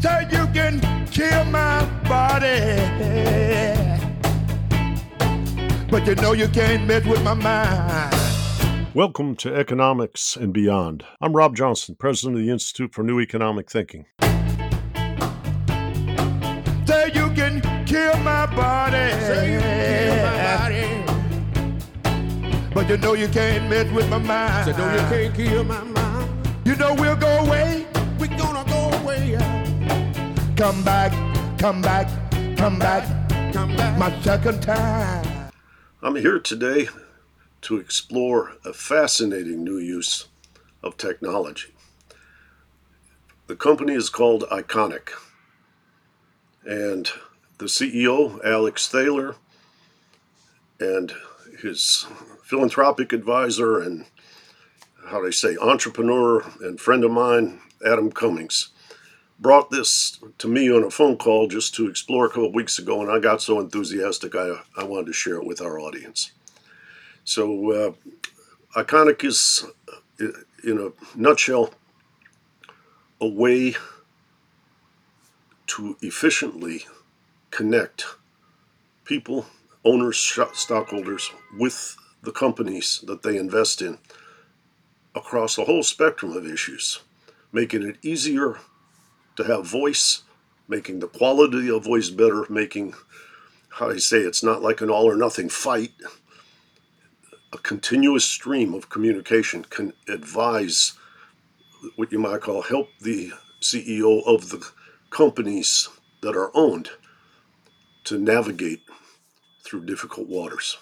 Say you can kill my body. But you know you can't mess with my mind. Welcome to Economics and Beyond. I'm Rob Johnson, president of the Institute for New Economic Thinking. Say you can kill my body. Say you can kill my body. But you know you can't mess with my mind. Say no, you can't kill my mind. You know we'll go away. Come back, come back, come back. Come back. My second time. I'm here today to explore a fascinating new use of technology. The company is called Iconic, and the CEO, Alex Thaler, and his philanthropic advisor and how do I say, entrepreneur and friend of mine, Adam Cummings, brought this to me on a phone call just to explore a couple weeks ago, and I got so enthusiastic I, I wanted to share it with our audience. So, uh, Iconic is, uh, in a nutshell, a way to efficiently connect people, owners, stockholders with the companies that they invest in across the whole spectrum of issues, making it easier to have voice, making the quality of voice better, making, how I say, it's not like an all or nothing fight. A continuous stream of communication can advise what you might call help the CEO of the companies that are owned to navigate through difficult waters.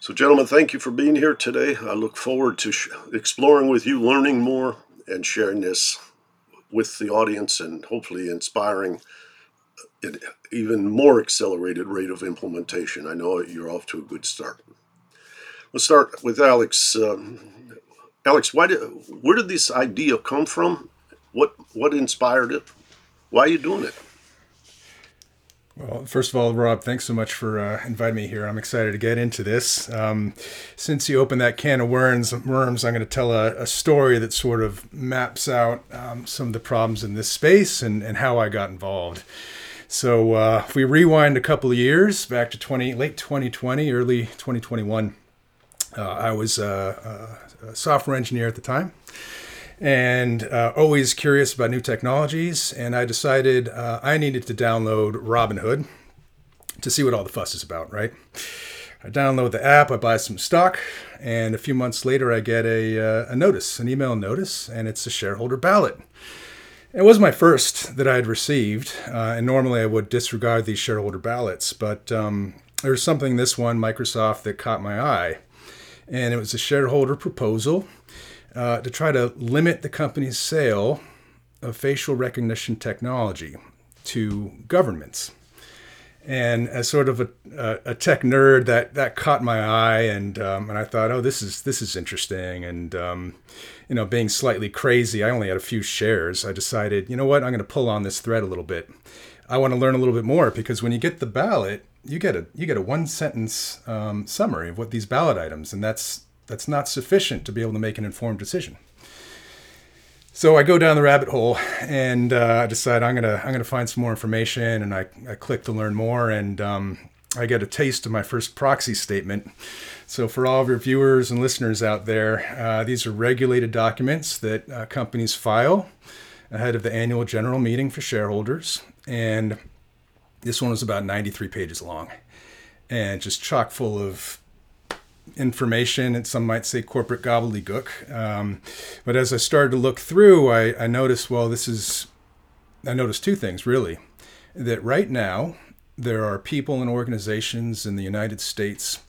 So, gentlemen, thank you for being here today. I look forward to sh- exploring with you, learning more, and sharing this with the audience and hopefully inspiring an even more accelerated rate of implementation. I know you're off to a good start. Let's start with Alex. Um, Alex, why did, where did this idea come from? What what inspired it? Why are you doing it? Well, first of all, Rob, thanks so much for uh, inviting me here. I'm excited to get into this. Um, since you opened that can of worms, worms I'm going to tell a, a, story that sort of maps out um, some of the problems in this space and, and how I got involved. So, uh, if we rewind a couple of years back to 20, late 2020, early 2021, uh, I was a, a software engineer at the time and uh, always curious about new technologies. And I decided uh, I needed to download Robinhood to see what all the fuss is about, right? I download the app, I buy some stock, and a few months later, I get a, uh, a notice, an email notice, and it's a shareholder ballot. It was my first that I had received, uh, and normally I would disregard these shareholder ballots, but um, there's something this one, Microsoft, that caught my eye. And it was a shareholder proposal uh, to try to limit the company's sale of facial recognition technology to governments. And as sort of a, a, a tech nerd, that, that caught my eye, and um, and I thought, oh, this is this is interesting. And um, you know, being slightly crazy, I only had a few shares. I decided, you know what, I'm going to pull on this thread a little bit. I want to learn a little bit more because when you get the ballot, you get a you get a one sentence um, summary of what these ballot items, and that's that's not sufficient to be able to make an informed decision. So I go down the rabbit hole and uh, I decide I'm gonna I'm gonna find some more information, and I, I click to learn more, and um, I get a taste of my first proxy statement. So for all of your viewers and listeners out there, uh, these are regulated documents that uh, companies file ahead of the annual general meeting for shareholders, and this one was about 93 pages long, and just chock full of information, and some might say corporate gobbledygook. Um, but as I started to look through, I, I noticed, well, this is, I noticed two things really. That right now, there are people and organizations in the United States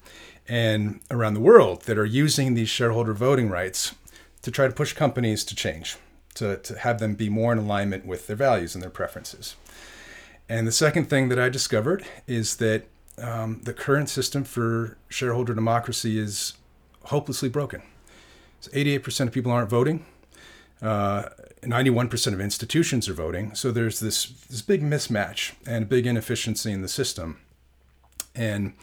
and around the world that are using these shareholder voting rights to try to push companies to change, to, to have them be more in alignment with their values and their preferences. And the second thing that I discovered is that um, the current system for shareholder democracy is hopelessly broken. So 88% of people aren't voting. Uh, 91% of institutions are voting. So there's this, this big mismatch and a big inefficiency in the system. And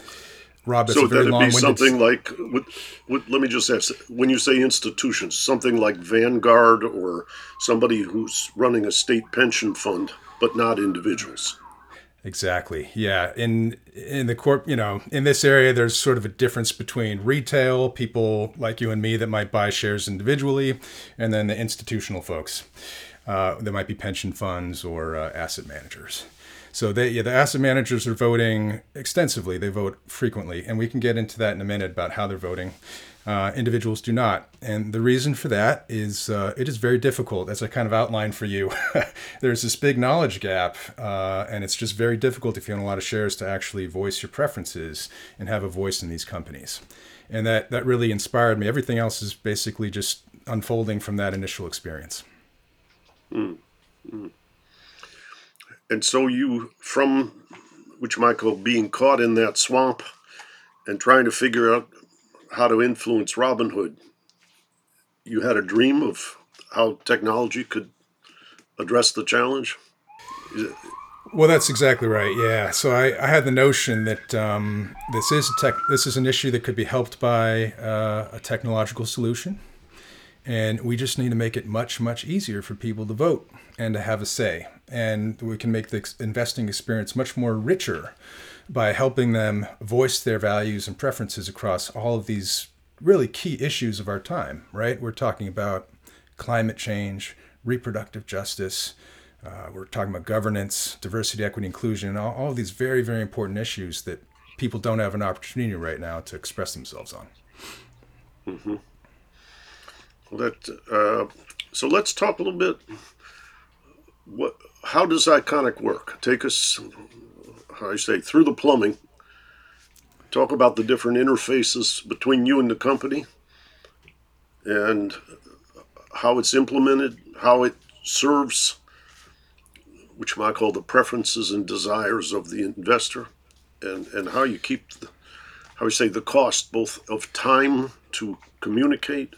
Rob, so a very that'd be something like, with, with, let me just ask, when you say institutions, something like Vanguard or somebody who's running a state pension fund, but not individuals. Exactly. Yeah. In in the corp, you know, in this area, there's sort of a difference between retail people like you and me that might buy shares individually, and then the institutional folks uh, that might be pension funds or uh, asset managers. So they, yeah, the asset managers are voting extensively. They vote frequently, and we can get into that in a minute about how they're voting. Uh, individuals do not, and the reason for that is uh, it is very difficult, as I kind of outlined for you. There's this big knowledge gap, uh, and it's just very difficult if you own a lot of shares to actually voice your preferences and have a voice in these companies. And that that really inspired me. Everything else is basically just unfolding from that initial experience. Mm. And so you, from which Michael being caught in that swamp and trying to figure out how to influence Robinhood, you had a dream of how technology could address the challenge. Well, that's exactly right. Yeah. So I, I had the notion that um, this is tech, this is an issue that could be helped by uh, a technological solution, and we just need to make it much much easier for people to vote and to have a say and we can make the investing experience much more richer by helping them voice their values and preferences across all of these really key issues of our time, right? We're talking about climate change, reproductive justice, uh, we're talking about governance, diversity, equity, inclusion, all, all of these very, very important issues that people don't have an opportunity right now to express themselves on. Mm-hmm. Well, that, uh, so let's talk a little bit. What how does Iconic work? Take us, I say, through the plumbing. Talk about the different interfaces between you and the company, and how it's implemented, how it serves, which I call the preferences and desires of the investor, and and how you keep, the, how I say, the cost both of time to communicate,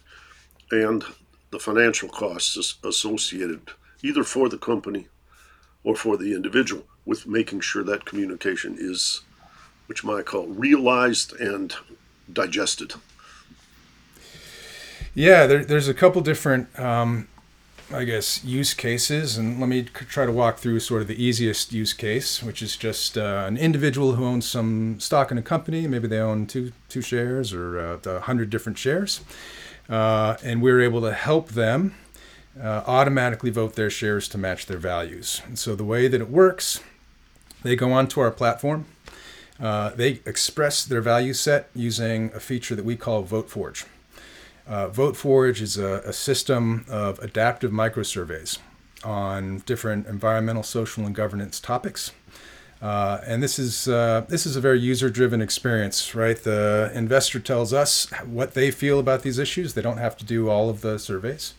and the financial costs associated either for the company or for the individual with making sure that communication is, which might call realized and digested. Yeah, there, there's a couple different, um, I guess, use cases, and let me try to walk through sort of the easiest use case, which is just uh, an individual who owns some stock in a company. Maybe they own two two shares or uh, hundred different shares, uh, and we're able to help them uh, automatically vote their shares to match their values. And so the way that it works, they go onto our platform. Uh, they express their value set using a feature that we call VoteForge. Uh, VoteForge is a, a system of adaptive microsurveys on different environmental, social, and governance topics. Uh, and this is uh, this is a very user-driven experience, right? The investor tells us what they feel about these issues. They don't have to do all of the surveys.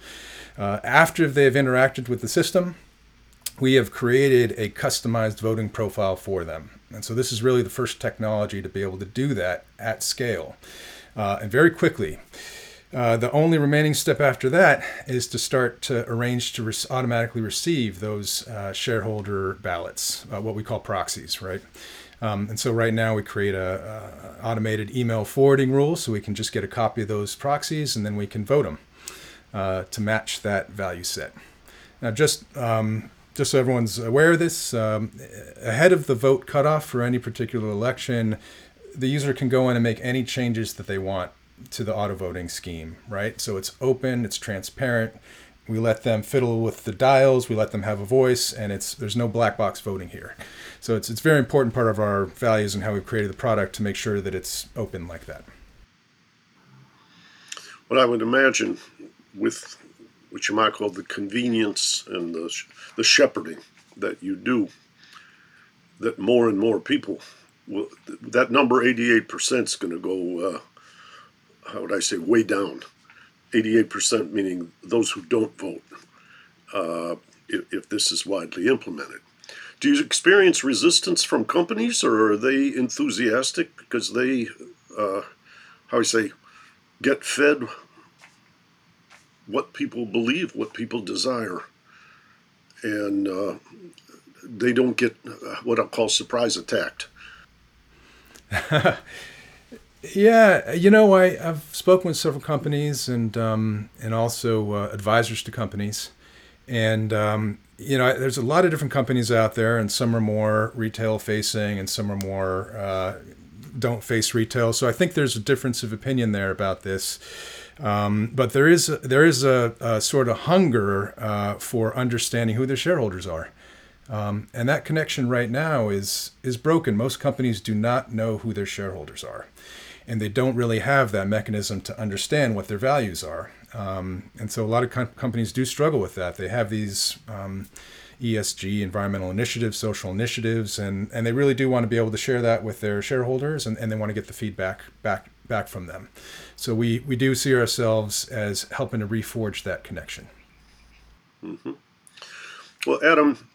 Uh, after they've interacted with the system, we have created a customized voting profile for them. And so this is really the first technology to be able to do that at scale uh, and very quickly. Uh, the only remaining step after that is to start to arrange to re- automatically receive those uh, shareholder ballots, uh, what we call proxies, right? Um, and so right now we create a, a, automated email forwarding rule, so we can just get a copy of those proxies and then we can vote them uh, to match that value set. Now, just um, just so everyone's aware of this, um, ahead of the vote cutoff for any particular election, the user can go in and make any changes that they want to the auto voting scheme, right? So it's open, it's transparent. We let them fiddle with the dials, we let them have a voice, and it's there's no black box voting here. So it's it's very important part of our values and how we've created the product to make sure that it's open like that. What I would imagine with what you might call the convenience and the, the shepherding that you do, that more and more people will, that number 88% is going to go, uh, how would I say, way down. 88% meaning those who don't vote, uh, if, if this is widely implemented. Do you experience resistance from companies, or are they enthusiastic because they, uh, how I say, get fed what people believe, what people desire, and uh, they don't get uh, what I'll call surprise attacked. Yeah, you know, I, I've spoken with several companies and um, and also uh, advisors to companies, and um, you know, there's a lot of different companies out there, and some are more retail facing, and some are more uh, don't face retail. So I think there's a difference of opinion there about this. Um, but there is there is a, a sort of hunger uh, for understanding who their shareholders are, um, and that connection right now is is broken. Most companies do not know who their shareholders are, and they don't really have that mechanism to understand what their values are. Um, and so a lot of com- companies do struggle with that. They have these um, ESG, environmental initiatives, social initiatives, and, and they really do want to be able to share that with their shareholders and, and they want to get the feedback back back from them. So we, we do see ourselves as helping to reforge that connection. Mm-hmm. Well, Adam,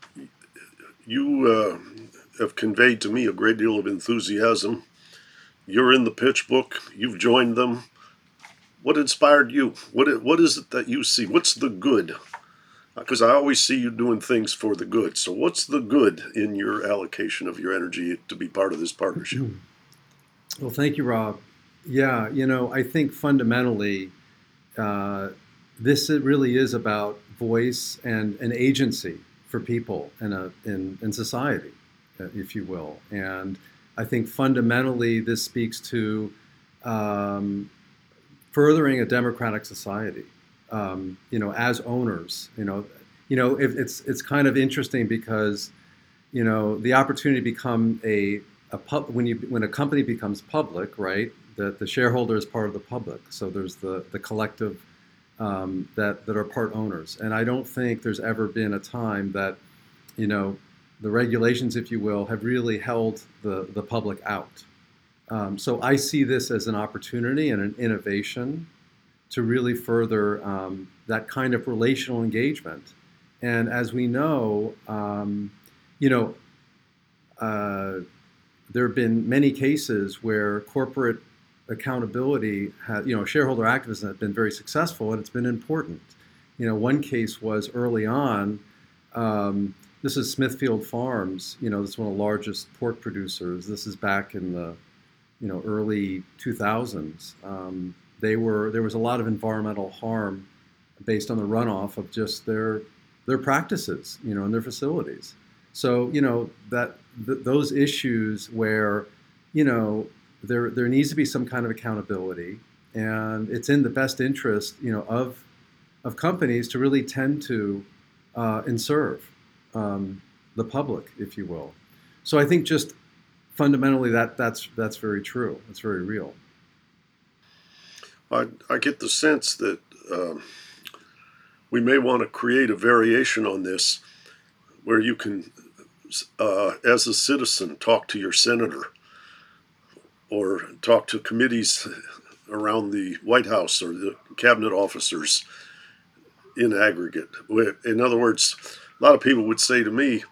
you uh, have conveyed to me a great deal of enthusiasm. You're in the pitch book, you've joined them. What inspired you? What, what is it that you see? What's the good because I always see you doing things for the good. So, what's the good in your allocation of your energy to be part of this partnership? Well, thank you, Rob. Yeah, you know, I think fundamentally, uh, this really is about voice and an agency for people in a in, in society, uh, if you will. And I think fundamentally, this speaks to um, furthering a democratic society um, you know, as owners, you know, you know, it, it's it's kind of interesting because, you know, the opportunity to become a a pub when you when a company becomes public, right? That the shareholder is part of the public, so there's the the collective um, that that are part owners, and I don't think there's ever been a time that, you know, the regulations, if you will, have really held the the public out. Um, so I see this as an opportunity and an innovation to really further um, that kind of relational engagement. And as we know, um, you know, uh, there have been many cases where corporate accountability, has, you know, shareholder activism has been very successful, and it's been important. You know, one case was early on. Um, this is Smithfield Farms. You know, this is one of the largest pork producers. This is back in the, you know, early 2000s. Um, they were there was a lot of environmental harm based on the runoff of just their their practices, you know, in their facilities. So you know that th- those issues where you know there there needs to be some kind of accountability, and it's in the best interest, you know, of of companies to really tend to uh, and serve um, the public, if you will. So I think just fundamentally that that's that's very true. It's very real. I, I get the sense that um, we may want to create a variation on this where you can, uh, as a citizen, talk to your senator or talk to committees around the White House or the cabinet officers in aggregate. In other words, a lot of people would say to me,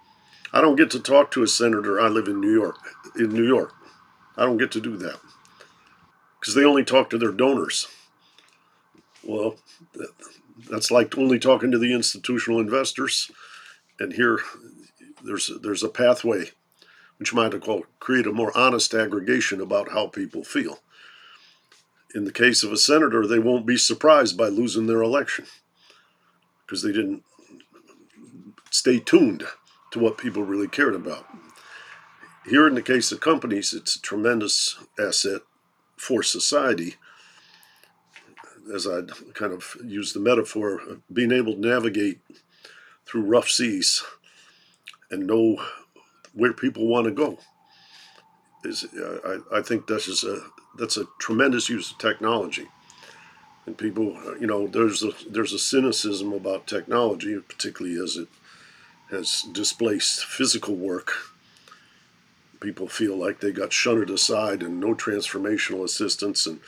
I don't get to talk to a senator. I live in New York. In New York, I don't get to do that because they only talk to their donors. Well, that's like only talking to the institutional investors. And here, there's there's a pathway, which might create a more honest aggregation about how people feel. In the case of a senator, they won't be surprised by losing their election because they didn't stay tuned to what people really cared about. Here, in the case of companies, it's a tremendous asset for society, as I'd kind of use the metaphor, of being able to navigate through rough seas and know where people want to go. Is uh, I, I think that's a that's a tremendous use of technology. And people, you know, there's a there's a cynicism about technology, particularly as it has displaced physical work people feel like they got shunted aside and no transformational assistance, and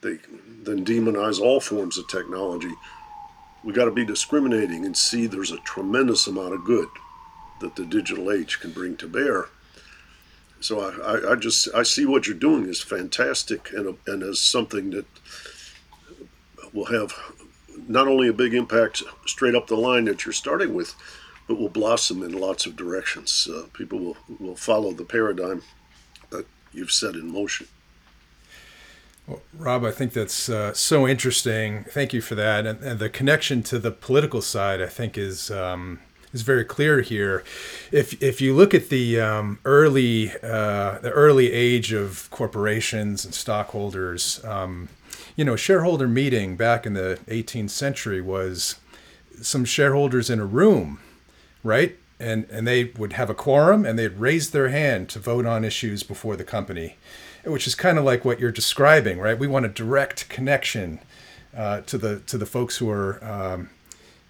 they then demonize all forms of technology. We got to be discriminating and see there's a tremendous amount of good that the digital age can bring to bear. So I, I, I just I see what you're doing is fantastic and and as something that will have not only a big impact straight up the line that you're starting with, but will blossom in lots of directions. Uh, people will, will follow the paradigm that you've set in motion. Well, Rob, I think that's uh, so interesting. Thank you for that. And, and, the connection to the political side, I think, is um, is very clear here. If if you look at the um, early uh, the early age of corporations and stockholders, um, you know, shareholder meeting back in the 18th century was some shareholders in a room, right? And and they would have a quorum and they'd raise their hand to vote on issues before the company which is kind of like what you're describing, right? We want a direct connection uh, to the to the folks who are um,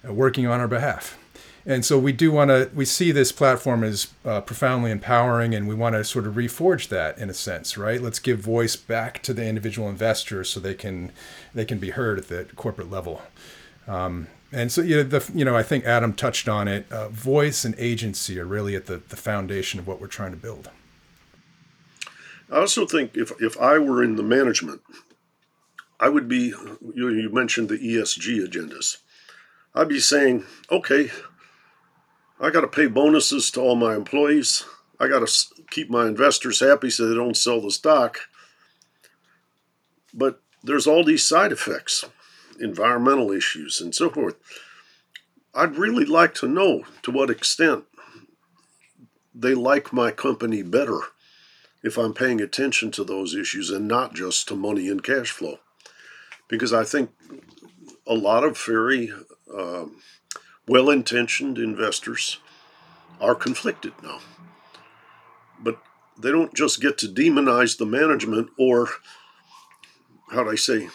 working on our behalf. And so we do want to we see this platform as uh, profoundly empowering, and we want to sort of reforge that in a sense, right? Let's give voice back to the individual investors so they can they can be heard at the corporate level. Um, and so you know, the you know I think Adam touched on it. Uh, voice and agency are really at the, the foundation of what we're trying to build. I also think if, if I were in the management, I would be, you, you mentioned the ESG agendas. I'd be saying, okay, I got to pay bonuses to all my employees. I got to keep my investors happy so they don't sell the stock. But there's all these side effects, environmental issues, and so forth. I'd really like to know to what extent they like my company better if I'm paying attention to those issues and not just to money and cash flow. Because I think a lot of very um, well intentioned investors are conflicted now. But they don't just get to demonize the management or, how do I say,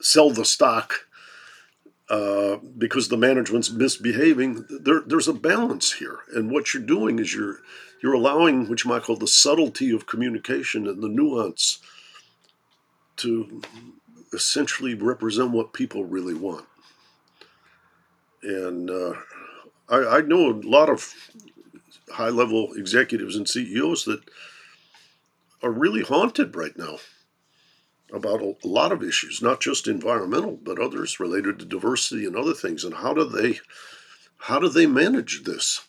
sell the stock uh, because the management's misbehaving. There, there's a balance here. And what you're doing is you're you're allowing what you might call the subtlety of communication and the nuance to essentially represent what people really want. And uh, I, I know a lot of high level executives and CEOs that are really haunted right now about a, lot of issues, not just environmental, but others related to diversity and other things. And how do they how do they manage this?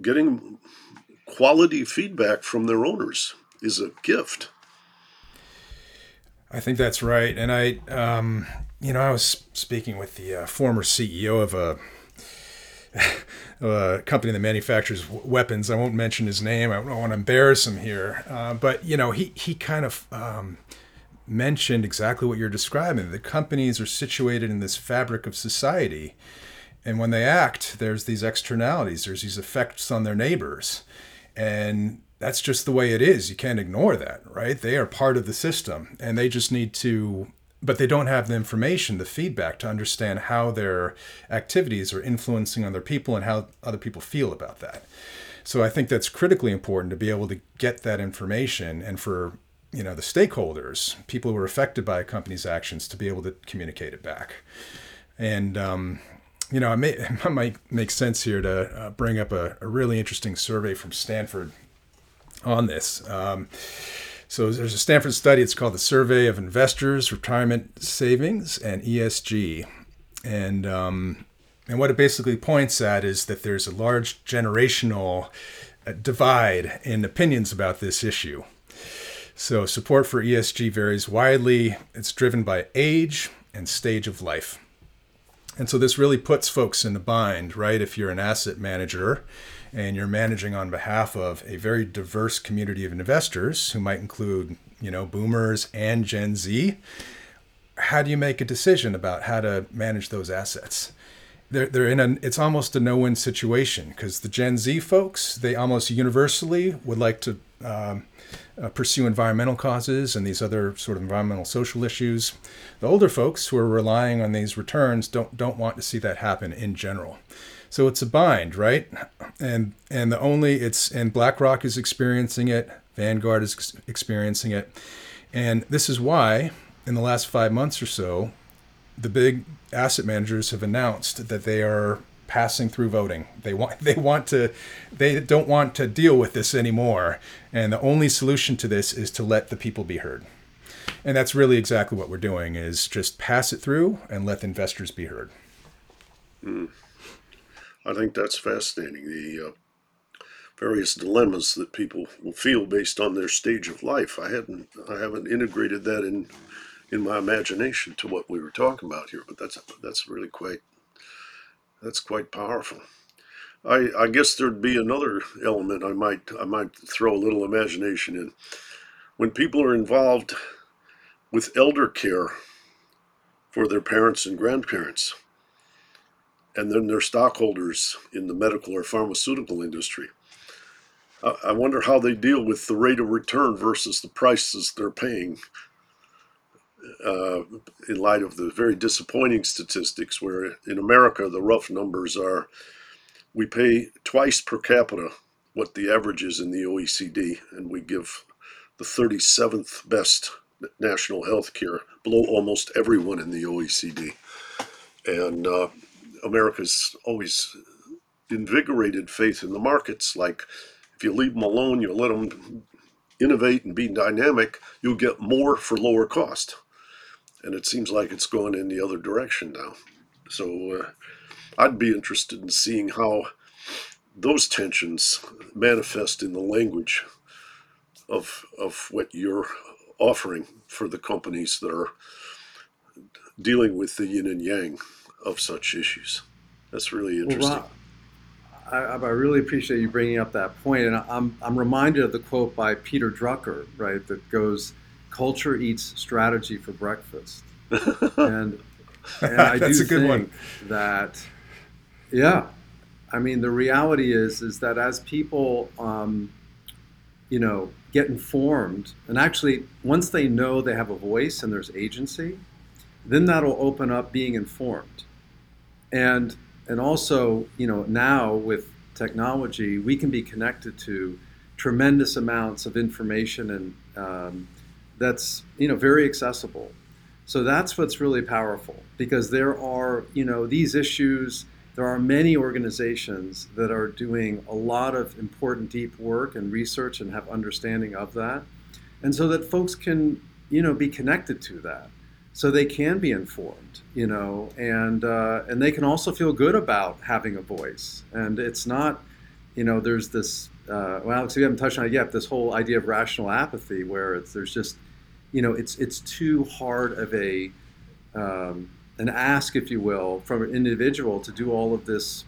getting quality feedback from their owners is a gift. I think that's right. And I, um, you know, I was speaking with the uh, former CEO of a, a, company that manufactures weapons. I won't mention his name. I don't want to embarrass him here. Uh, but, you know, he, he kind of um, mentioned exactly what you're describing. The companies are situated in this fabric of society and when they act, there's these externalities, there's these effects on their neighbors. And that's just the way it is. You can't ignore that, right? They are part of the system and they just need to, but they don't have the information, the feedback to understand how their activities are influencing other people and how other people feel about that. So I think that's critically important to be able to get that information and for you know the stakeholders, people who are affected by a company's actions, to be able to communicate it back. And um, you know, it, may, it might make sense here to uh, bring up a, a, really interesting survey from Stanford on this. Um, so there's a Stanford study. It's called the Survey of Investors, Retirement Savings, and ESG, and um, and what it basically points at is that there's a large generational uh, divide in opinions about this issue. So support for ESG varies widely. It's driven by age and stage of life. And so this really puts folks in a bind, right? If you're an asset manager and you're managing on behalf of a very diverse community of investors who might include, you know, boomers and Gen Z, how do you make a decision about how to manage those assets? They're, they're in a, it's almost a no-win situation because the Gen Z folks, they almost universally would like to um, uh, pursue environmental causes and these other sort of environmental social issues. The older folks who are relying on these returns don't don't want to see that happen in general. So it's a bind, right? And and the only it's and BlackRock is experiencing it, Vanguard is experiencing it, and this is why in the last five months or so, the big asset managers have announced that they are passing through voting. They want they want to they don't want to deal with this anymore. And the only solution to this is to let the people be heard. And that's really exactly what we're doing is just pass it through and let the investors be heard. Mm. I think that's fascinating. The uh, various dilemmas that people will feel based on their stage of life. I hadn't I haven't integrated that in in my imagination to what we were talking about here, but that's that's really quite that's quite powerful. I, I guess there'd be another element I might I might throw a little imagination in. When people are involved with elder care for their parents and grandparents, and then they're stockholders in the medical or pharmaceutical industry. I wonder how they deal with the rate of return versus the prices they're paying uh, in light of the very disappointing statistics where in America the rough numbers are we pay twice per capita what the average is in the OECD, and we give the 37th best national health care below almost everyone in the OECD. And uh, America's always invigorated faith in the markets. Like, if you leave them alone, you let them innovate and be dynamic, you'll get more for lower cost. And it seems like it's going in the other direction now. So, uh, I'd be interested in seeing how those tensions manifest in the language of of what you're offering for the companies that are dealing with the yin and yang of such issues. That's really interesting. Well, Rob, I, I, really appreciate you bringing up that point, and I'm I'm reminded of the quote by Peter Drucker, right, that goes, "Culture eats strategy for breakfast," and, and I do think that yeah, I mean the reality is is that as people, um, you know, get informed, and actually once they know they have a voice and there's agency, then that'll open up being informed, and and also you know now with technology we can be connected to tremendous amounts of information and um, that's you know very accessible. So that's what's really powerful because there are you know these issues there are many organizations that are doing a lot of important deep work and research and have understanding of that. And so that folks can you know be connected to that. So they can be informed you know and uh, and they can also feel good about having a voice. And it's not you know there's this uh, well Alex, we haven't touched on it yet this whole idea of rational apathy where it's there's just you know it's it's too hard of a um, an ask, if you will, from an individual to do all of this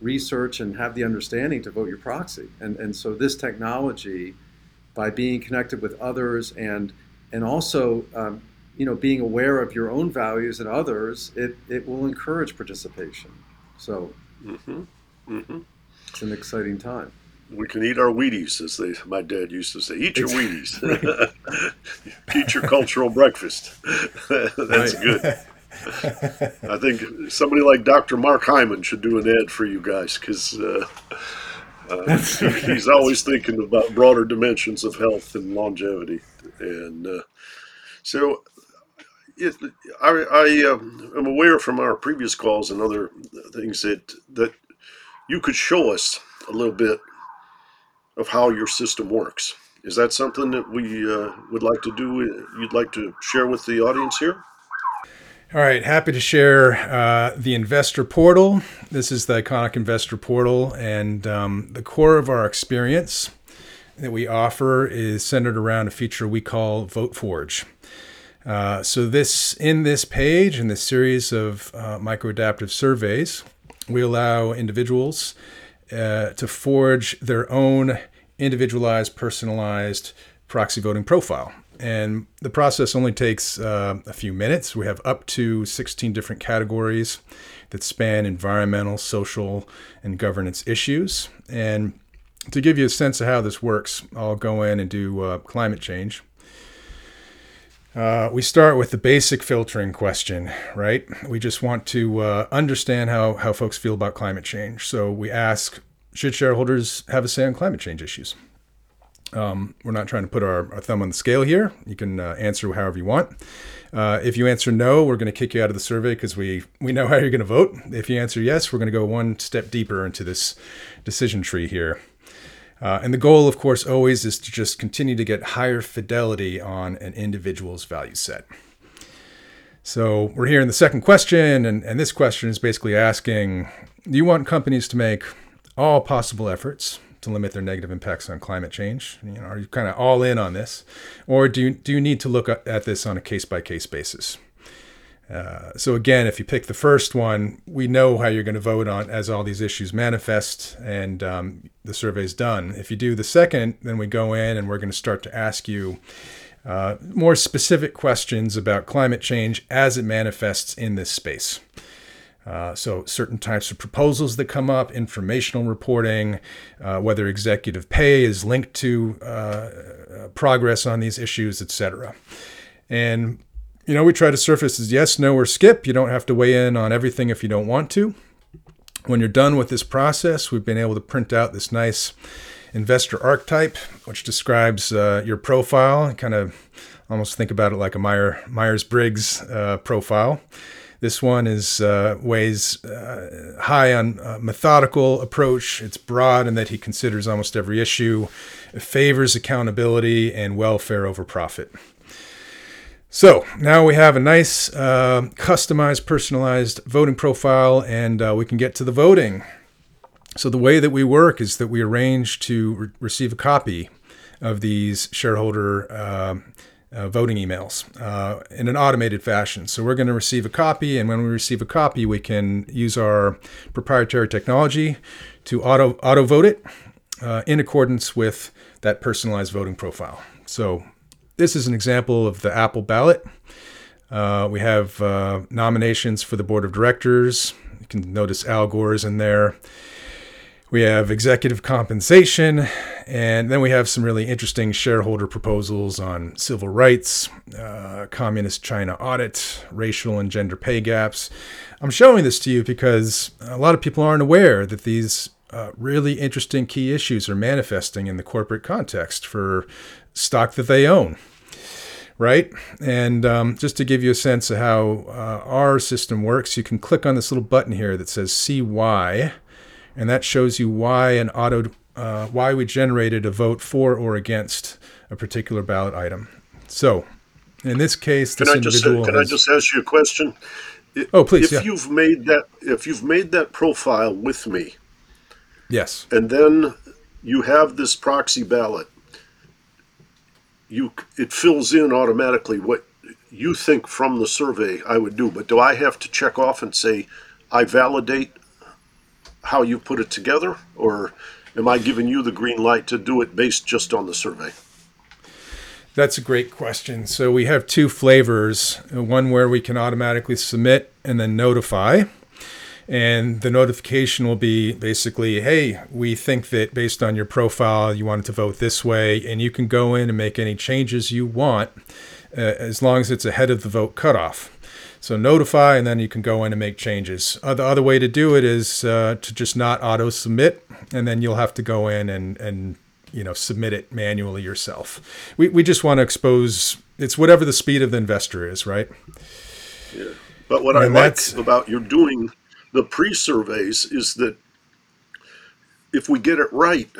research and have the understanding to vote your proxy. And, and so this technology, by being connected with others and and also um, you know being aware of your own values and others, it, it will encourage participation. So mm-hmm. Mm-hmm. it's an exciting time. We can eat our Wheaties, as they, my dad used to say. Eat your Wheaties. eat your cultural breakfast. That's good. I think somebody like Dr. Mark Hyman should do an ad for you guys because uh, uh, he's always thinking about broader dimensions of health and longevity. And uh, so it, I, I uh, am aware from our previous calls and other things that, that you could show us a little bit of how your system works. Is that something that we uh, would like to do? You'd like to share with the audience here? All right, happy to share uh, the investor portal. This is the iconic investor portal, and um, the core of our experience that we offer is centered around a feature we call Vote Forge. Uh, so this in this page in this series of uh, microadaptive surveys, we allow individuals uh, to forge their own individualized, personalized proxy voting profile. And the process only takes uh, a few minutes. We have up to 16 different categories that span environmental, social, and governance issues. And to give you a sense of how this works, I'll go in and do uh, climate change. Uh, we start with the basic filtering question, right? We just want to uh, understand how, how folks feel about climate change. So we ask should shareholders have a say on climate change issues? Um, we're not trying to put our, our, thumb on the scale here. You can uh, answer however you want. Uh, if you answer no, we're going to kick you out of the survey because we, we know how you're going to vote. If you answer yes, we're going to go one step deeper into this decision tree here. Uh, and the goal, of course, always is to just continue to get higher fidelity on an individual's value set. So we're here in the second question, and, and this question is basically asking Do you want companies to make all possible efforts to limit their negative impacts on climate change? You know, are you kind of all in on this, or do you, do you need to look at this on a case by case basis? Uh, so again, if you pick the first one, we know how you're going to vote on as all these issues manifest, and um, the survey's done. If you do the second, then we go in and we're going to start to ask you uh, more specific questions about climate change as it manifests in this space. Uh, so, certain types of proposals that come up, informational reporting, uh, whether executive pay is linked to uh, uh progress on these issues, etc. And, you know, we try to surface as yes, no, or skip. You don't have to weigh in on everything if you don't want to. When you're done with this process, we've been able to print out this nice investor archetype, which describes uh, your profile. Kind of almost think about it like a Meyer, Myers Briggs uh, profile. This one is uh, weighs uh, high on uh, methodical approach. It's broad in that he considers almost every issue, favors accountability and welfare over profit. So now we have a nice, uh, customized, personalized voting profile, and uh, we can get to the voting. So the way that we work is that we arrange to re- receive a copy of these shareholder uh, uh, voting emails uh, in an automated fashion. So we're going to receive a copy, and when we receive a copy, we can use our proprietary technology to auto auto vote it uh, in accordance with that personalized voting profile. So this is an example of the Apple ballot. Uh, we have uh, nominations for the board of directors. You can notice Al Gore's in there. We have executive compensation, and then we have some really interesting shareholder proposals on civil rights, uh, communist China audit, racial and gender pay gaps. I'm showing this to you because a lot of people aren't aware that these uh, really interesting key issues are manifesting in the corporate context for stock that they own right? And um, just to give you a sense of how uh, our system works, you can click on this little button here that says "See Why," and that shows you why an auto uh, why we generated a vote for or against a particular ballot item. So, in this case, this can I just can has, I just ask you a question? Oh, please. If yeah. you've made that if you've made that profile with me, yes, and then you have this proxy ballot, you it fills in automatically what you think from the survey I would do. But do I have to check off and say I validate how you put it together, or am I giving you the green light to do it based just on the survey? That's a great question. So we have two flavors one where we can automatically submit and then notify. And the notification will be basically, hey, we think that based on your profile, you wanted to vote this way, and you can go in and make any changes you want uh, as long as it's ahead of the vote cutoff. So notify, and then you can go in and make changes. Uh, the other way to do it is uh, to just not auto submit, and then you'll have to go in and and you know submit it manually yourself. We we just want to expose it's whatever the speed of the investor is, right? Yeah. But what and I like about you're doing the pre-surveys is that if we get it right,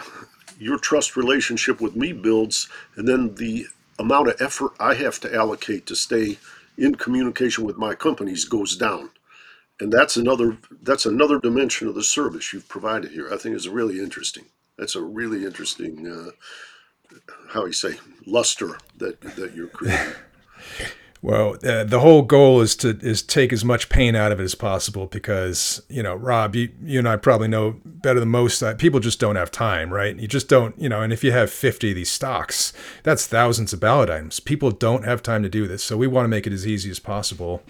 your trust relationship with me builds, and then the amount of effort I have to allocate to stay in communication with my companies goes down. And that's another that's another dimension of the service you've provided here. I think is really interesting. That's a really interesting uh, how you say luster that that you're creating. Well, uh, the whole goal is to is take as much pain out of it as possible because you know, Rob, you, you and I probably know better than most that people just don't have time, right? You just don't, you know. And if you have fifty of these stocks, that's thousands of ballot items. People don't have time to do this, so we want to make it as easy as possible.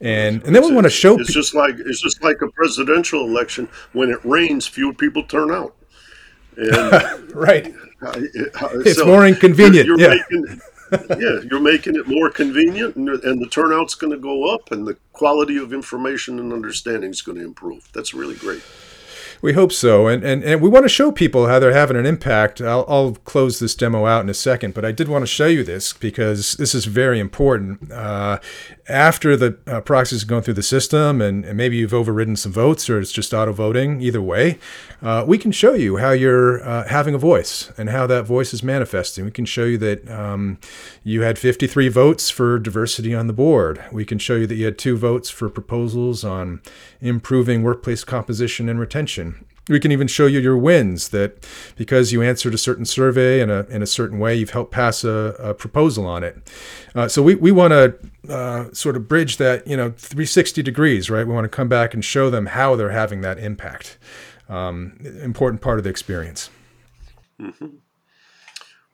And and then we want to show. It's pe- just like it's just like a presidential election. When it rains, few people turn out. And, right. Uh, it's so more inconvenient. You're, you're yeah. Making, yeah, you're making it more convenient, and, and the turnout's going to go up, and the quality of information and understanding is going to improve. That's really great. We hope so, and, and and we want to show people how they're having an impact. I'll, I'll close this demo out in a second, but I did want to show you this because this is very important. Uh, after the uh, proxy is going through the system, and, and, maybe you've overridden some votes, or it's just auto voting. Either way, uh, we can show you how you're uh, having a voice and how that voice is manifesting. We can show you that um, you had 53 votes for diversity on the board. We can show you that you had two votes for proposals on improving workplace composition and retention. We can even show you your wins that because you answered a certain survey in a, in a certain way, you've helped pass a, a proposal on it. Uh, so we, we want to uh, sort of bridge that, you know, 360 degrees, right? We want to come back and show them how they're having that impact. Um, important part of the experience. Mm-hmm.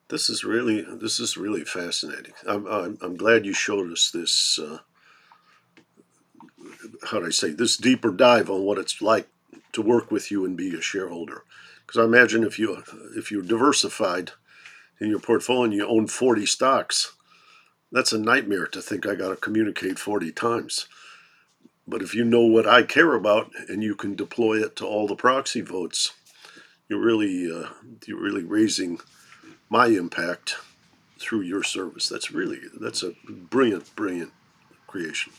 This is really this is really fascinating. I'm I'm, I'm glad you showed us this. Uh, how do I say this deeper dive on what it's like to work with you and be a shareholder. Because I imagine if you if you're diversified in your portfolio and you own 40 stocks, that's a nightmare to think I got to communicate 40 times. But if you know what I care about and you can deploy it to all the proxy votes, you're really uh, you're really raising my impact through your service. That's really that's a brilliant, brilliant creation.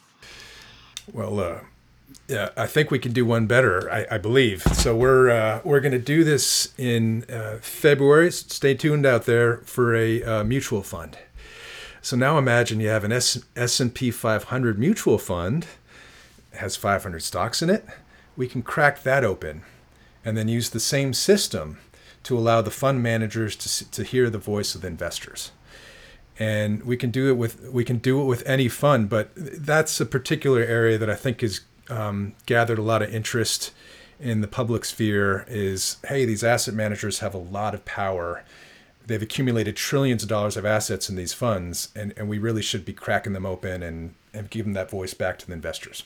Well, uh, yeah, I think we can do one better. I, I believe so. We're uh, we're going to do this in uh, February. Stay tuned out there for a uh, mutual fund. So now imagine you have an S and P 500 mutual fund, has 500 stocks in it. We can crack that open, and then use the same system to allow the fund managers to to hear the voice of the investors and we can do it with we can do it with any fund but that's a particular area that i think is um, gathered a lot of interest in the public sphere is hey, these asset managers have a lot of power. They've accumulated trillions of dollars of assets in these funds, and, and we really should be cracking them open and, and giving that voice back to the investors.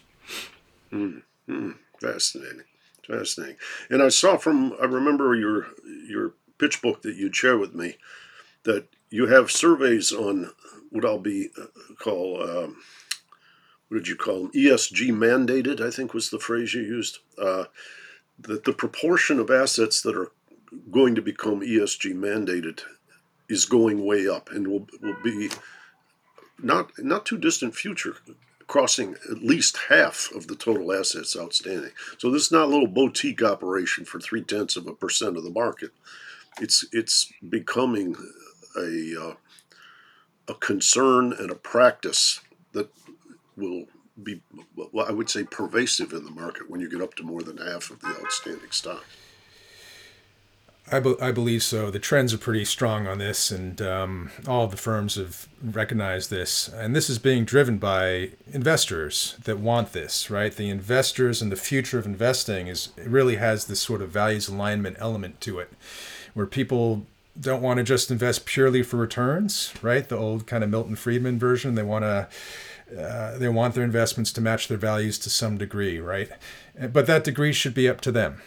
Mm, mm, fascinating, fascinating. And I saw from I remember your your pitch book that you'd share with me that you have surveys on what I'll be uh, call um, what did you call them? ESG mandated, I think was the phrase you used. Uh, that the proportion of assets that are going to become ESG mandated is going way up and will, will be not not too distant future crossing at least half of the total assets outstanding. So this is not a little boutique operation for three tenths of a percent of the market. It's it's becoming a uh, a concern and a practice that will be, well, I would say, pervasive in the market when you get up to more than half of the outstanding stock. I, be- I believe so. The trends are pretty strong on this, and um, all of the firms have recognized this. And this is being driven by investors that want this, right? The investors and the future of investing is really has this sort of values alignment element to it, where people don't want to just invest purely for returns, right? The old kind of Milton Friedman version. They want to uh, they want their investments to match their values to some degree, right? But that degree should be up to them,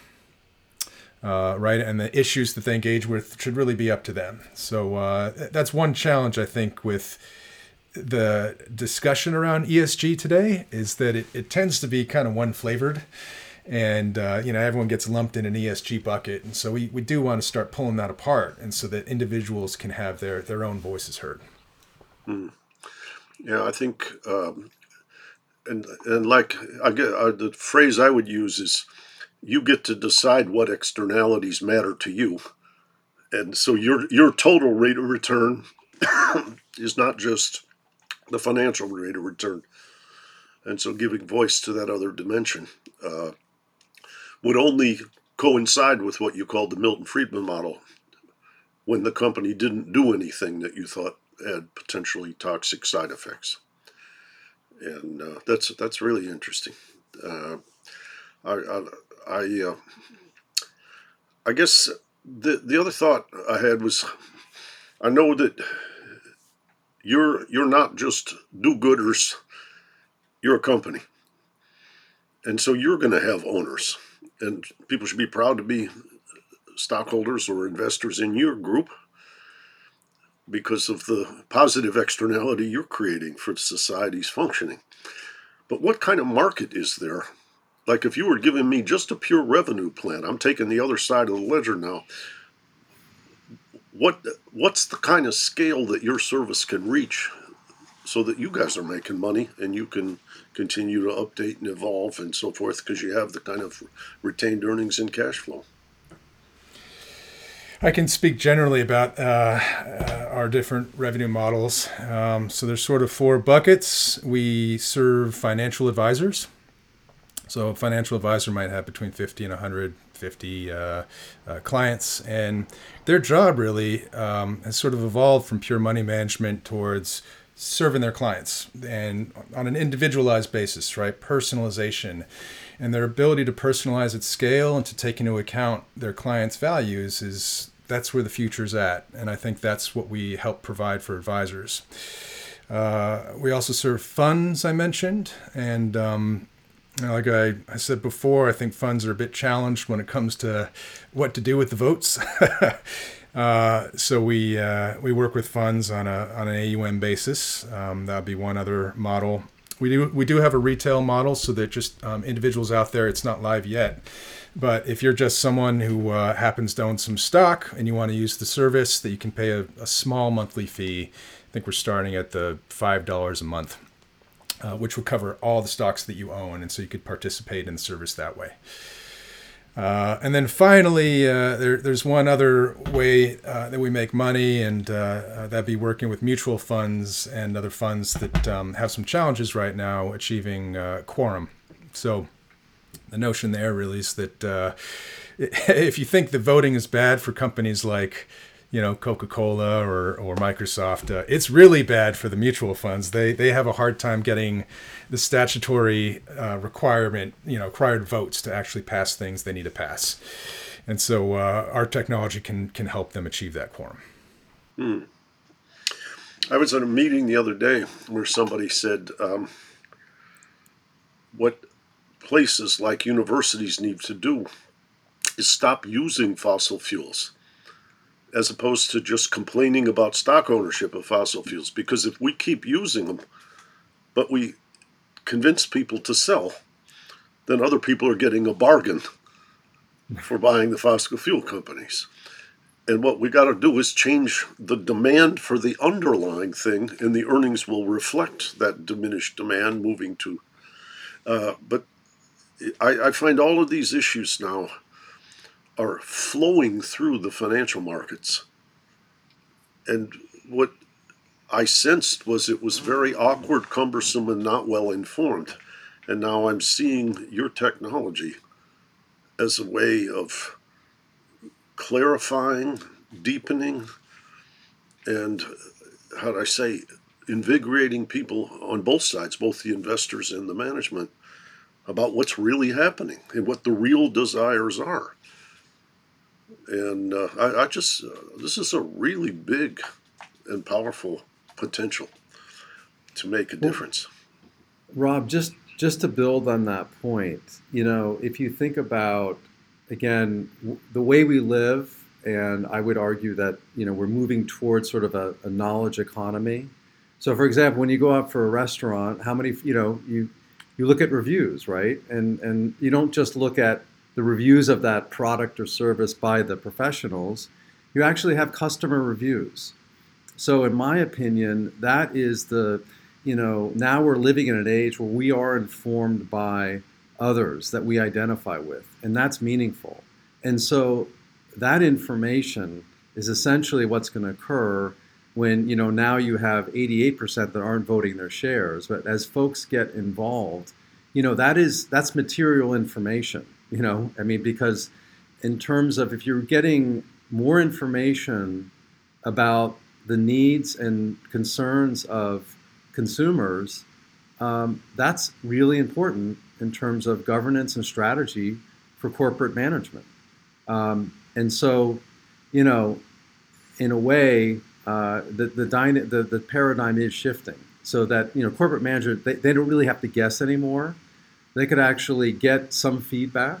uh, right? And the issues that they engage with should really be up to them. So uh, that's one challenge I think with the discussion around ESG today is that it, it tends to be kind of one flavored. And uh, you know everyone gets lumped in an ESG bucket, and so we, we do want to start pulling that apart, and so that individuals can have their their own voices heard. Mm. Yeah, I think, um, and and like I get uh, the phrase I would use is, you get to decide what externalities matter to you, and so your your total rate of return is not just the financial rate of return, and so giving voice to that other dimension uh, would only coincide with what you called the Milton Friedman model, when the company didn't do anything that you thought had potentially toxic side effects. And uh, that's that's really interesting. Uh, I I I, uh, I guess the the other thought I had was I know that you're you're not just do-gooders. You're a company, and so you're going to have owners, and people should be proud to be stockholders or investors in your group because of the positive externality you're creating for society's functioning. But what kind of market is there? Like if you were giving me just a pure revenue plan, I'm taking the other side of the ledger now. What what's the kind of scale that your service can reach so that you guys are making money and you can continue to update and evolve and so forth because you have the kind of retained earnings and cash flow? I can speak generally about uh, uh, our different revenue models. Um, so there's sort of four buckets. We serve financial advisors. So a financial advisor might have between 50 and 150 uh, uh, clients, and their job really um, has sort of evolved from pure money management towards serving their clients and on an individualized basis, right? Personalization and their ability to personalize at scale and to take into account their clients' values is that's where the future's at. And I think that's what we help provide for advisors. Uh, we also serve funds, I mentioned, and um, like I, I said before, I think funds are a bit challenged when it comes to what to do with the votes. uh, so we uh, we work with funds on a on an AUM basis. Um, that'd be one other model. We do we do have a retail model, so that just um, individuals out there. It's not live yet, but if you're just someone who uh, happens to own some stock and you want to use the service, that you can pay a, a small monthly fee. I think we're starting at the five dollars a month, uh, which will cover all the stocks that you own, and so you could participate in the service that way. Uh, and then finally, uh, there, there's one other way uh, that we make money, and uh, uh, that'd be working with mutual funds and other funds that um, have some challenges right now achieving uh, quorum. So the notion there really is that if you think the voting is bad for companies like you know Coca-Cola or or Microsoft. Uh, it's really bad for the mutual funds. They they have a hard time getting the statutory uh, requirement, you know, required votes to actually pass things they need to pass. And so uh, our technology can can help them achieve that quorum. Hmm. I was at a meeting the other day where somebody said, um, "What places like universities need to do is stop using fossil fuels." As opposed to just complaining about stock ownership of fossil fuels. Because if we keep using them, but we convince people to sell, then other people are getting a bargain for buying the fossil fuel companies. And what we got to do is change the demand for the underlying thing, and the earnings will reflect that diminished demand moving to. Uh, but I, I find all of these issues now are flowing through the financial markets. And what I sensed was it was very awkward, cumbersome, and not well informed. And now I'm seeing your technology as a way of clarifying, deepening, and how do I say, invigorating people on both sides, both the investors and the management, about what's really happening and what the real desires are and uh, I, I, just uh, this is a really big and powerful potential to make a difference. Rob, just just to build on that point, you know, if you think about again w- the way we live, and I would argue that you know we're moving towards sort of a, a knowledge economy. So, for example, when you go out for a restaurant, how many you know you you look at reviews, right? And and you don't just look at the reviews of that product or service by the professionals, you actually have customer reviews. So, in my opinion, that is the, you know, now we're living in an age where we are informed by others that we identify with, and that's meaningful. And so, that information is essentially what's going to occur when, you know, now you have 88% that aren't voting their shares. But as folks get involved, you know, that is that's material information you know, I mean, because in terms of if you're getting more information about the needs and concerns of consumers, um, that's really important in terms of governance and strategy for corporate management. Um, and so, you know, in a way, uh, the, the, dyna- the, the paradigm is shifting so that, you know, corporate managers, they, they don't really have to guess anymore they could actually get some feedback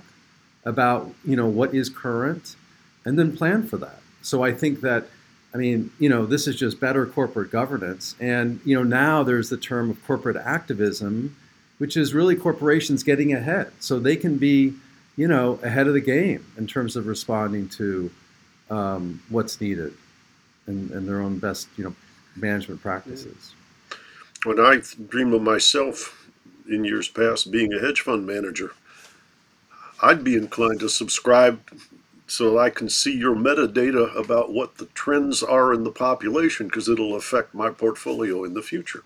about you know what is current and then plan for that. So i think that i mean you know this is just better corporate governance. And you know now there's the term of corporate activism which is really corporations getting ahead. So they can be you know ahead of the game in terms of responding to um, what's needed and, and their own best you know management practices. When i dream of myself in years past being a hedge fund manager. I'd be inclined to subscribe so I can see your metadata about what the trends are in the population because it'll affect my portfolio in the future.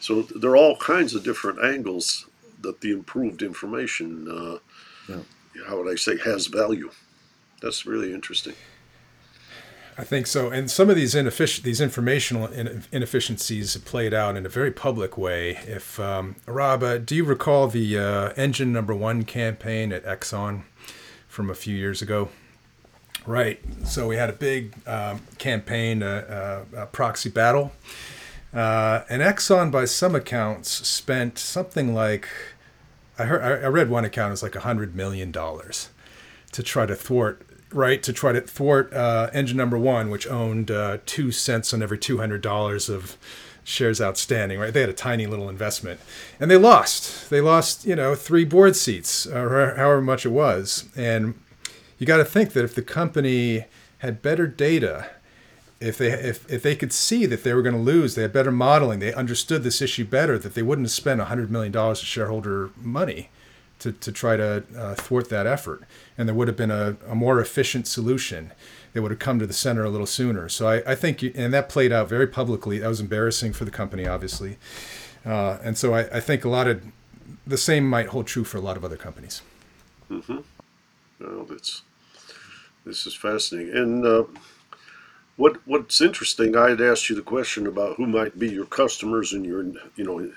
So there are all kinds of different angles that the improved information uh, yeah. how would I say, has value. That's really interesting. I think so. And some of these inefficient, these informational inefficiencies played out in a very public way. If um, Rob, uh, do you recall the uh, engine number one campaign at Exxon from a few years ago? Right. So we had a big um, campaign, uh, uh a proxy battle, uh, and Exxon, by some accounts, spent something like I heard. I read one account is like a hundred million dollars to try to thwart right to try to thwart uh, engine number one, which owned uh, two cents on every two hundred dollars of shares outstanding. Right, they had a tiny little investment, and they lost. They lost, you know, three board seats or however much it was. And you got to think that if the company had better data, if they if, if they could see that they were going to lose, they had better modeling, they understood this issue better, that they wouldn't have spent hundred million dollars of shareholder money to, to try to uh, thwart that effort. And there would have been a, a more efficient solution. They would have come to the center a little sooner. So I, I think, and that played out very publicly. That was embarrassing for the company, obviously. Uh, and so I, I, think a lot of the same might hold true for a lot of other companies. Mm-hmm. Well, that's this is fascinating. And uh, what what's interesting, I had asked you the question about who might be your customers and your you know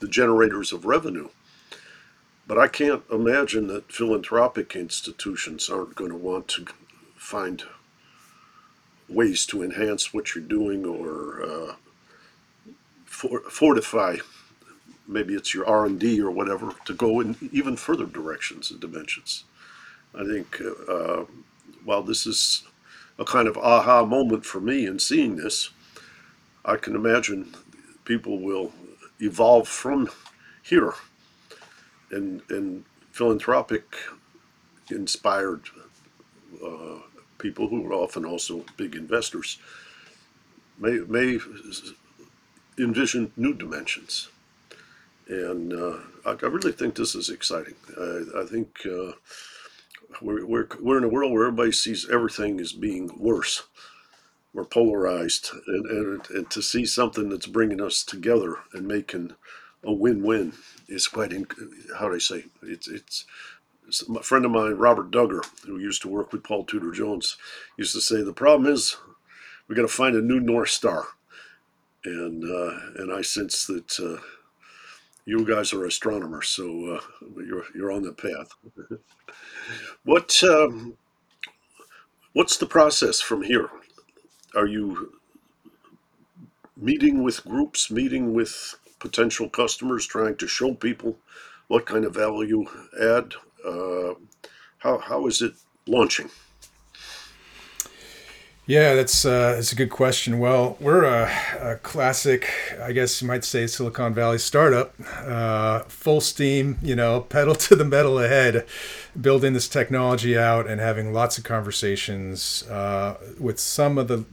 the generators of revenue. But I can't imagine that philanthropic institutions aren't going to want to find ways to enhance what you're doing or uh, for, fortify maybe it's your r&d or whatever to go in even further directions and dimensions. I think uh, while this is a kind of aha moment for me in seeing this i can imagine people will evolve from here and and philanthropic inspired uh, people who are often also big investors may may envision new dimensions, and uh, I, I, really think this is exciting. I, I think uh, we're, we're we're in a world where everybody sees everything as being worse. We're polarized, and, and, and to see something that's bringing us together and making a win-win is quite how do I say it's it's a friend of mine Robert Dugger who used to work with Paul Tudor Jones used to say the problem is we got to find a new north star. And uh, and I sense that uh, you guys are astronomers so uh, you're you're on the path. What um, what's the process from here? Are you meeting with groups meeting with potential customers, trying to show people what kind of value add. Uh, how, how is it launching? Yeah, that's uh, that's a good question. Well, we're a, a, classic, I guess you might say, Silicon Valley startup, uh, full steam, you know, pedal to the metal ahead, building this technology out and having lots of conversations uh, with some of the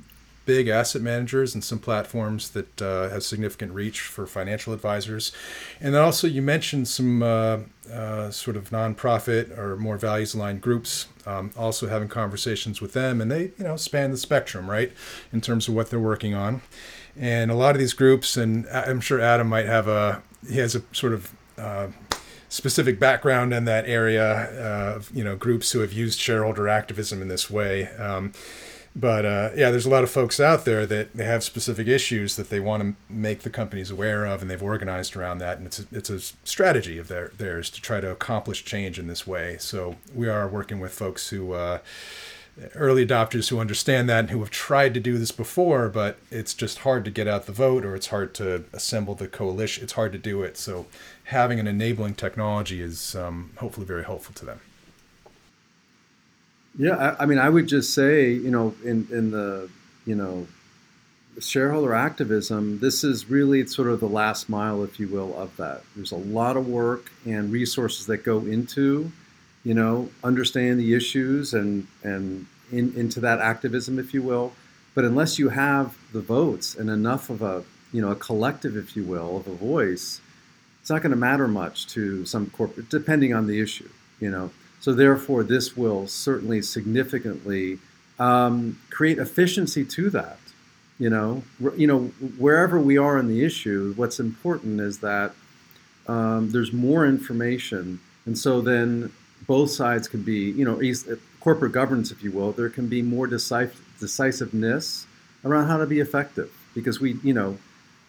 big asset managers and some platforms that uh, have significant reach for financial advisors. And then also, you mentioned some uh, uh, sort of nonprofit or more values aligned groups. Um, also having conversations with them, and they you know span the spectrum, right, in terms of what they're working on. And a lot of these groups, and I'm sure Adam might have a he has a sort of uh, specific background in that area of you know groups who have used shareholder activism in this way. Um, but uh, yeah, there's a lot of folks out there that they have specific issues that they want to make the companies aware of, and they've organized around that. And it's a, it's a strategy of their, theirs to try to accomplish change in this way. So we are working with folks who, uh, early adopters who understand that and who have tried to do this before, but it's just hard to get out the vote or it's hard to assemble the coalition. It's hard to do it. So having an enabling technology is um, hopefully very helpful to them. Yeah, I, I, mean, I would just say, you know, in in the you know shareholder activism, this is really sort of the last mile, if you will, of that. There's a lot of work and resources that go into, you know, understanding the issues and and in, into that activism, if you will. But unless you have the votes and enough of a you know a collective, if you will, of a voice, it's not going to matter much to some corporate, depending on the issue, you know. So therefore, this will certainly significantly um, create efficiency to that. You know, you know, wherever we are in the issue, what's important is that um, there's more information, and so then both sides can be, you know, uh, corporate governance, if you will, there can be more decisiveness around how to be effective because we, you know,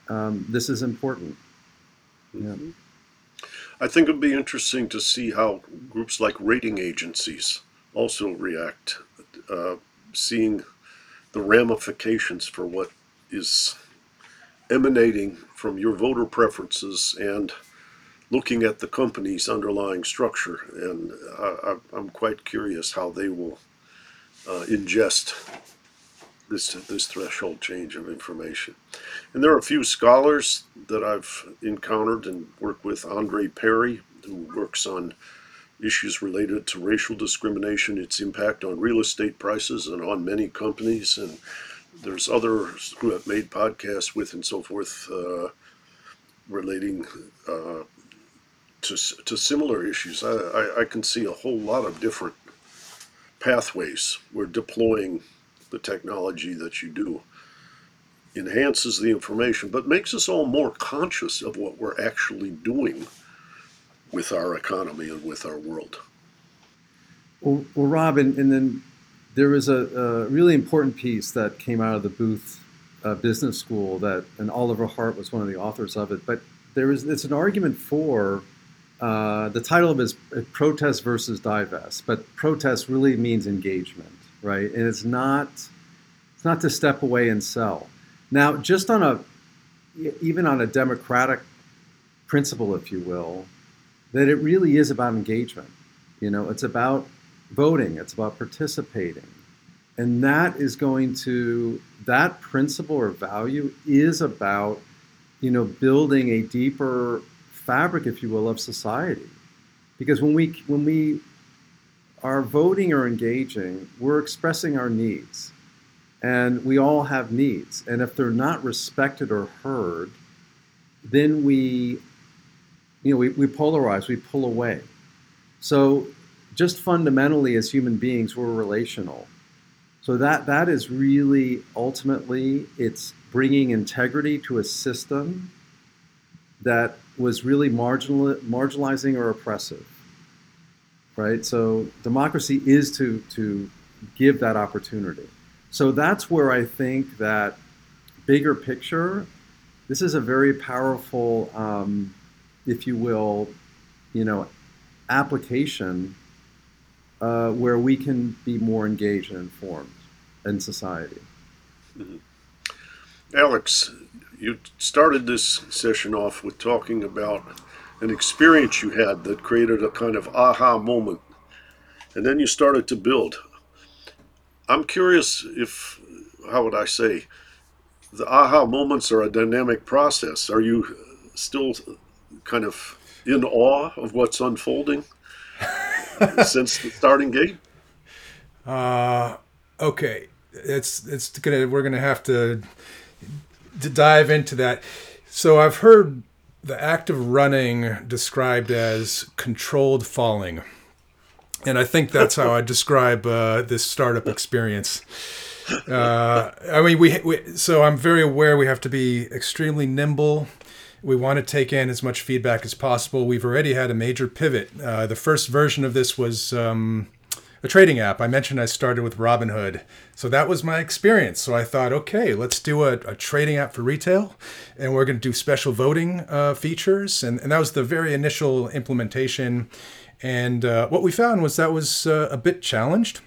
um, this is important. Yeah. I think it'd be interesting to see how groups like rating agencies also react, uh, seeing the ramifications for what is emanating from your voter preferences and looking at the company's underlying structure. And I, am quite curious how they will uh, ingest this this threshold change of information. And there are a few scholars that I've encountered and worked with. Andre Perry, who works on issues related to racial discrimination, its impact on real estate prices and on many companies. And there's others who have made podcasts with and so forth uh, relating uh, to, to similar issues. I, I, I can see a whole lot of different pathways we're deploying the technology that you do enhances the information, but makes us all more conscious of what we're actually doing with our economy and with our world. Well, well Rob, and, and then there was a, a, really important piece that came out of the Booth uh, Business School that, and Oliver Hart was one of the authors of it. But there is it's an argument for uh, the title of it is protest versus divest, but protest really means engagement, right? And it's not it's not to step away and sell. Now, just on a even on a democratic principle, if you will, that it really is about engagement. You know, it's about voting, it's about participating. And that is going to, that principle or value is about, you know, building a deeper fabric, if you will, of society. Because when we, when we are voting or engaging, we're expressing our needs. And we all have needs. And if they're not respected or heard, then we, you know, we, we polarize, we pull away. So just fundamentally as human beings, we're relational. So that that is really ultimately it's bringing integrity to a system that was really marginal, marginalizing or oppressive. Right? So democracy is to to give that opportunity. So that's where I think that bigger picture, this is a very powerful, um, if you will, you know, application uh, where we can be more engaged and informed in society. Mm-hmm. Alex, you started this session off with talking about an experience you had that created a kind of aha moment, and then you started to build. I'm curious if, how would I say, the aha moments are a dynamic process. Are you still kind of in awe of what's unfolding? since the starting gate? Uh, okay. It's it's gonna we're gonna have to to dive into that. So I've heard the act of running described as controlled falling, and I think that's how I describe uh, this startup experience. Uh, I mean, we, we so I'm very aware we have to be extremely nimble we want to take in as much feedback as possible. We've already had a major pivot. Uh, the first version of this was um, a trading app. I mentioned I started with Robinhood. So that was my experience. So I thought, okay, let's do a, a trading app for retail. And we're going to do special voting uh, features. And, and that was the very initial implementation. And uh, what we found was that was uh, a bit challenged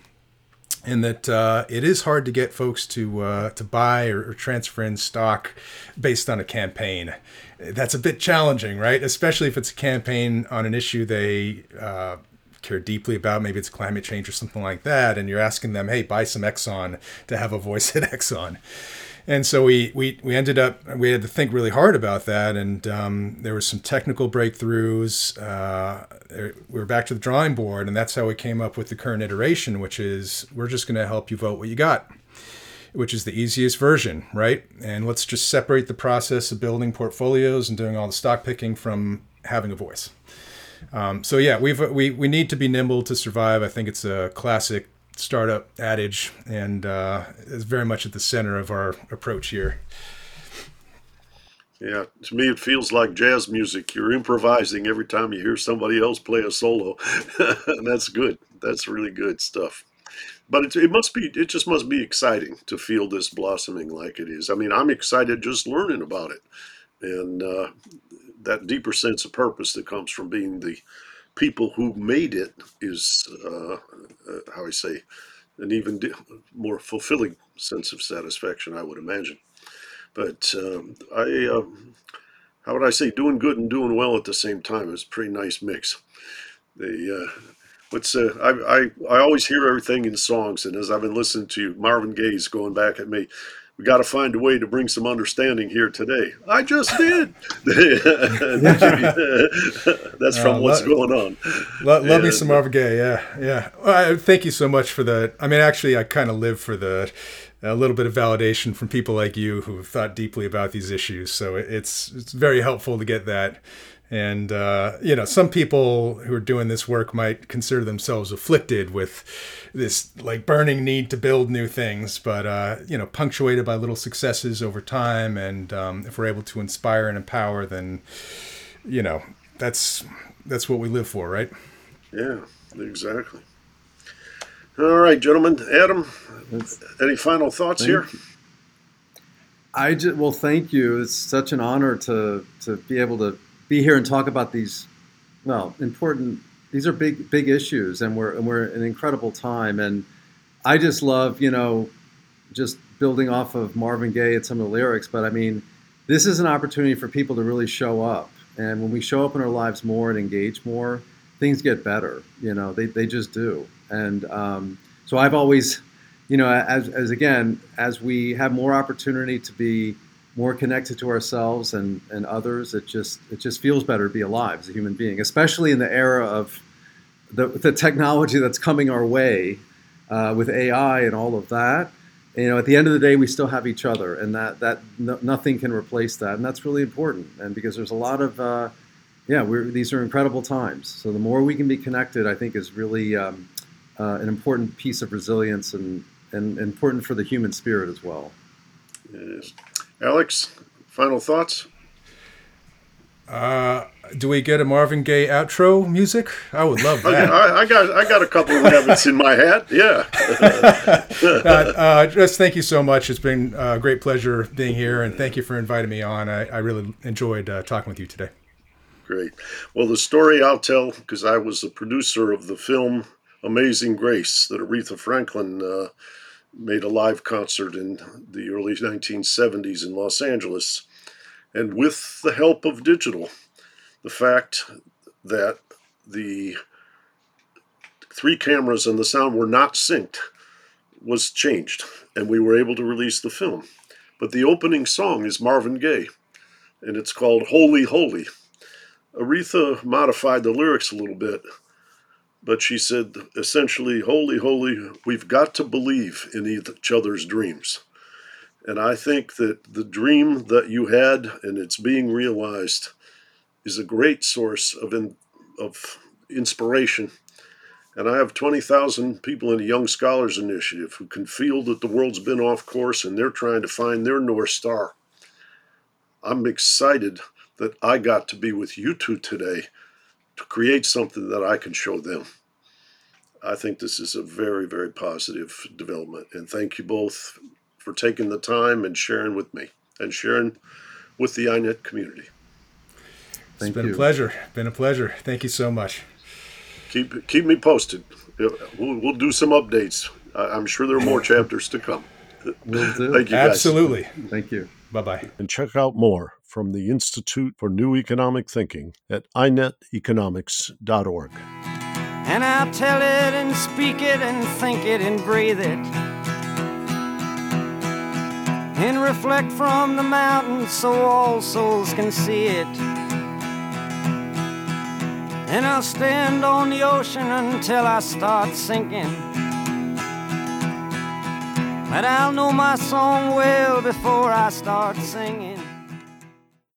and that uh, it is hard to get folks to uh, to buy or, or, transfer in stock based on a campaign that's a bit challenging, right? Especially if it's a campaign on an issue they uh, care deeply about. Maybe it's climate change or something like that, and you're asking them, "Hey, buy some Exxon to have a voice at Exxon." And so we we we ended up we had to think really hard about that, and um, there was some technical breakthroughs. Uh, we were back to the drawing board, and that's how we came up with the current iteration, which is we're just going to help you vote what you got which is the easiest version, right? And let's just separate the process of building portfolios and doing all the stock picking from having a voice. Um, so yeah, we've we we need to be nimble to survive. I think it's a classic startup adage, and uh, very much at the center of our approach here. Yeah, to me, it feels like jazz music. You're improvising every time you hear somebody else play a solo, and that's good. That's really good stuff. But it, it must be, it just must be exciting to feel this blossoming like it is. I mean, I'm excited just learning about it, and uh, that deeper sense of purpose that comes from being the people who made it is, uh, uh, how I say, an even more fulfilling sense of satisfaction, I would imagine. But um, I, uh, how would I say, doing good and doing well at the same time is a pretty nice mix. The uh, what's uh, I, I I always hear everything in songs, and as I've been listening to Marvin Gaye's going back at me, we got to find a way to bring some understanding here today. I just did. That's from uh, what's going on. Lo- love and, me some Marvin Gaye. Yeah, yeah. Well, I, thank you so much for that. I mean, actually, I kind of live for the a little bit of validation from people like you who have thought deeply about these issues. So it's it's very helpful to get that. And uh, you know, some people who are doing this work might consider themselves afflicted with this like burning need to build new things, but uh, you know, punctuated by little successes over time. And um, if we're able to inspire and empower, then you know, that's that's what we live for, right? Yeah, exactly. All right, gentlemen. Adam, any final thoughts here? You. I just, well, thank you. It's such an honor to to be able to be here and talk about these, well, important. These are big big issues, and we're and we're an incredible time. And I just love, you know, just building off of Marvin Gaye and some of the lyrics. But I mean, this is an opportunity for people to really show up. And when we show up in our lives more and engage more, things get better. You know, they, they just do. And um, so I've always, you know, as, as again, as we have more opportunity to be more connected to ourselves and, and others, it just it just feels better to be alive as a human being, especially in the era of the, the technology that's coming our way uh, with AI and all of that. You know, at the end of the day, we still have each other, and that that no, nothing can replace that, and that's really important. And because there's a lot of uh, yeah, these are incredible times. So the more we can be connected, I think, is really um, uh, an important piece of resilience and, and important for the human spirit as well. Yes. Alex, final thoughts? Uh, do we get a Marvin Gaye outro music? I would love that. I, I got I got a couple of rabbits in my hat. Yeah. uh, uh, just thank you so much. It's been a great pleasure being here, and thank you for inviting me on. I, I really enjoyed uh, talking with you today. Great. Well, the story I'll tell because I was the producer of the film Amazing Grace that Aretha Franklin uh, made a live concert in the early 1970s in Los Angeles. And with the help of digital, the fact that the three cameras and the sound were not synced was changed, and we were able to release the film. But the opening song is Marvin Gaye, and it's called Wholy Holy. Aretha modified the lyrics a little bit but she said essentially, Holy, holy, we've got to believe in each other's dreams. And I think that the dream that you had and it's being realized is a great source of, in, of inspiration. And I have 20,000 people in a Young Scholars Initiative who can feel that the world's been off course and they're trying to find their North Star. I'm excited that I got to be with you two today to create something that I can show them. I think this is a very, very positive development. And thank you both for taking the time and sharing with me and sharing with the INET community. Thank it's been you. a pleasure. Been a pleasure. Thank you so much. Keep keep me posted. We'll, we'll do some updates. I'm sure there are more chapters to come. Will do. Thank you. Guys. Absolutely. Thank you. Bye bye. And check out more from the Institute for New Economic Thinking at ineteconomics.org. And I'll tell it and speak it and think it and breathe it. And reflect from the mountains so all souls can see it. And I'll stand on the ocean until I start sinking. But I'll know my song well before I start singing.